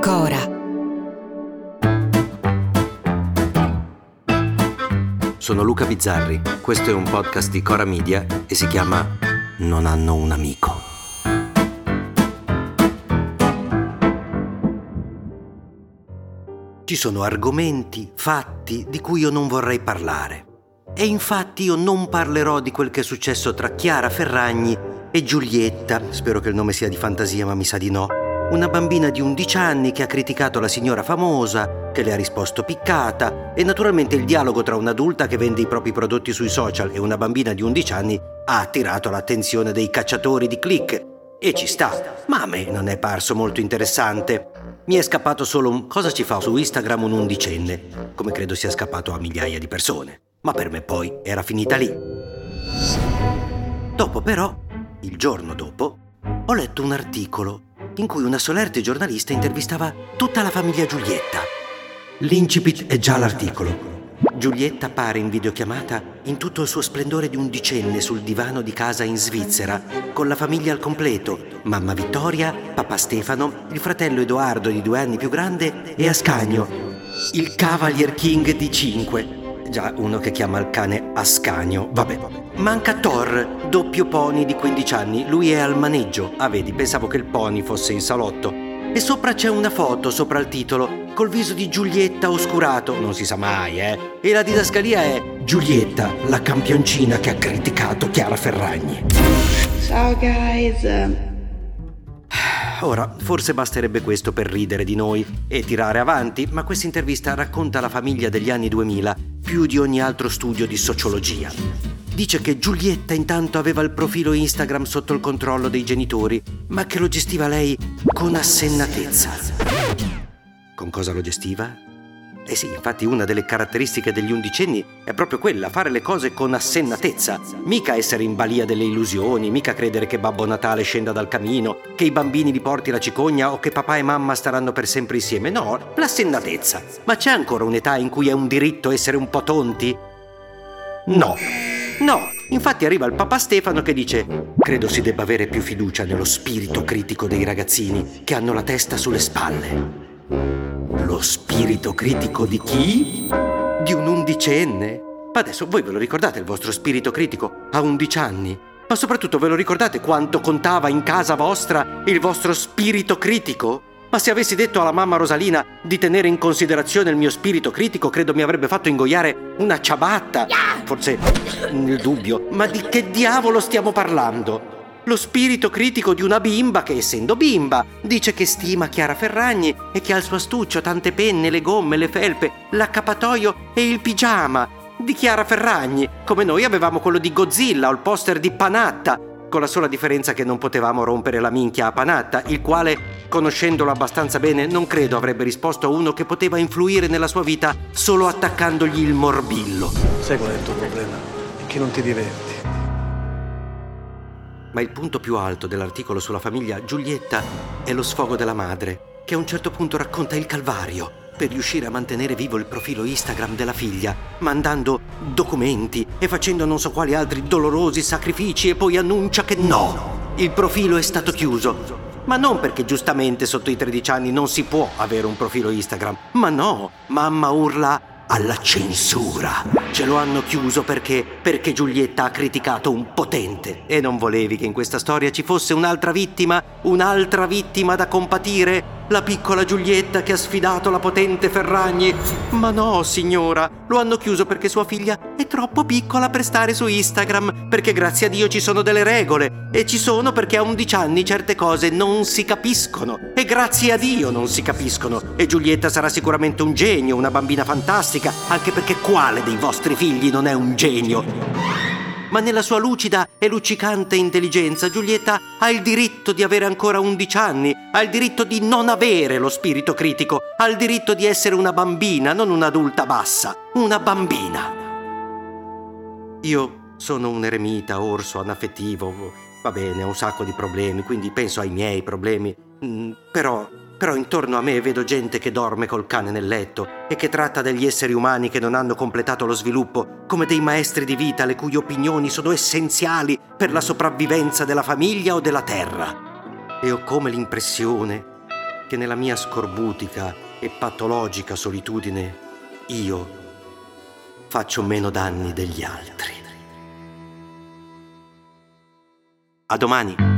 Cora. Sono Luca Bizzarri, questo è un podcast di Cora Media e si chiama Non hanno un amico. Ci sono argomenti, fatti di cui io non vorrei parlare. E infatti io non parlerò di quel che è successo tra Chiara Ferragni e Giulietta, spero che il nome sia di fantasia ma mi sa di no, una bambina di 11 anni che ha criticato la signora famosa, che le ha risposto piccata, e naturalmente il dialogo tra un'adulta che vende i propri prodotti sui social e una bambina di 11 anni ha attirato l'attenzione dei cacciatori di click. E ci sta, ma a me non è parso molto interessante. Mi è scappato solo un cosa ci fa su Instagram un undicenne, come credo sia scappato a migliaia di persone. Ma per me poi era finita lì. Dopo però, il giorno dopo, ho letto un articolo in cui una solerte giornalista intervistava tutta la famiglia Giulietta. L'incipit è già l'articolo. Giulietta appare in videochiamata in tutto il suo splendore di undicenne sul divano di casa in Svizzera, con la famiglia al completo, mamma Vittoria, papà Stefano, il fratello Edoardo di due anni più grande e Ascagno, il Cavalier King di cinque. Già uno che chiama il cane Ascanio, vabbè. Manca Thor, doppio pony di 15 anni, lui è al maneggio. Ah vedi, pensavo che il pony fosse in salotto. E sopra c'è una foto, sopra il titolo, col viso di Giulietta oscurato, non si sa mai, eh. E la didascalia è Giulietta, la campioncina che ha criticato Chiara Ferragni. Ciao guys. Ora, forse basterebbe questo per ridere di noi e tirare avanti, ma questa intervista racconta la famiglia degli anni 2000 più di ogni altro studio di sociologia. Dice che Giulietta intanto aveva il profilo Instagram sotto il controllo dei genitori, ma che lo gestiva lei con assennatezza. Con cosa lo gestiva? Eh sì, infatti una delle caratteristiche degli undicenni è proprio quella, fare le cose con assennatezza. Mica essere in balia delle illusioni, mica credere che Babbo Natale scenda dal camino, che i bambini li porti la cicogna o che papà e mamma staranno per sempre insieme. No, l'assennatezza. Ma c'è ancora un'età in cui è un diritto essere un po' tonti? No. No, infatti arriva il papà Stefano che dice credo si debba avere più fiducia nello spirito critico dei ragazzini che hanno la testa sulle spalle. Lo spirito critico di chi? Di un undicenne? Adesso voi ve lo ricordate il vostro spirito critico a 11 anni? Ma soprattutto ve lo ricordate quanto contava in casa vostra il vostro spirito critico? Ma se avessi detto alla mamma Rosalina di tenere in considerazione il mio spirito critico, credo mi avrebbe fatto ingoiare una ciabatta. Forse nel dubbio. Ma di che diavolo stiamo parlando? lo spirito critico di una bimba che, essendo bimba, dice che stima Chiara Ferragni e che ha il suo astuccio tante penne, le gomme, le felpe, l'accappatoio e il pigiama di Chiara Ferragni, come noi avevamo quello di Godzilla o il poster di Panatta, con la sola differenza che non potevamo rompere la minchia a Panatta, il quale, conoscendolo abbastanza bene, non credo avrebbe risposto a uno che poteva influire nella sua vita solo attaccandogli il morbillo. Sai qual è il tuo problema? È che non ti diverti. Ma il punto più alto dell'articolo sulla famiglia Giulietta è lo sfogo della madre, che a un certo punto racconta il calvario per riuscire a mantenere vivo il profilo Instagram della figlia, mandando documenti e facendo non so quali altri dolorosi sacrifici e poi annuncia che no, il profilo è stato chiuso. Ma non perché giustamente sotto i 13 anni non si può avere un profilo Instagram, ma no, mamma urla alla censura. Ce lo hanno chiuso perché, perché Giulietta ha criticato un potente. E non volevi che in questa storia ci fosse un'altra vittima? Un'altra vittima da compatire? La piccola Giulietta che ha sfidato la potente Ferragni? Ma no, signora, lo hanno chiuso perché sua figlia è troppo piccola per stare su Instagram, perché grazie a Dio ci sono delle regole. E ci sono perché a 11 anni certe cose non si capiscono. E grazie a Dio non si capiscono. E Giulietta sarà sicuramente un genio, una bambina fantastica, anche perché quale dei vostri figli non è un genio? Ma nella sua lucida e luccicante intelligenza Giulietta ha il diritto di avere ancora 11 anni, ha il diritto di non avere lo spirito critico, ha il diritto di essere una bambina, non un'adulta bassa, una bambina. Io sono un eremita, orso, anaffettivo, va bene, ho un sacco di problemi, quindi penso ai miei problemi, mm, però però intorno a me vedo gente che dorme col cane nel letto e che tratta degli esseri umani che non hanno completato lo sviluppo come dei maestri di vita le cui opinioni sono essenziali per la sopravvivenza della famiglia o della terra. E ho come l'impressione che nella mia scorbutica e patologica solitudine io faccio meno danni degli altri. A domani.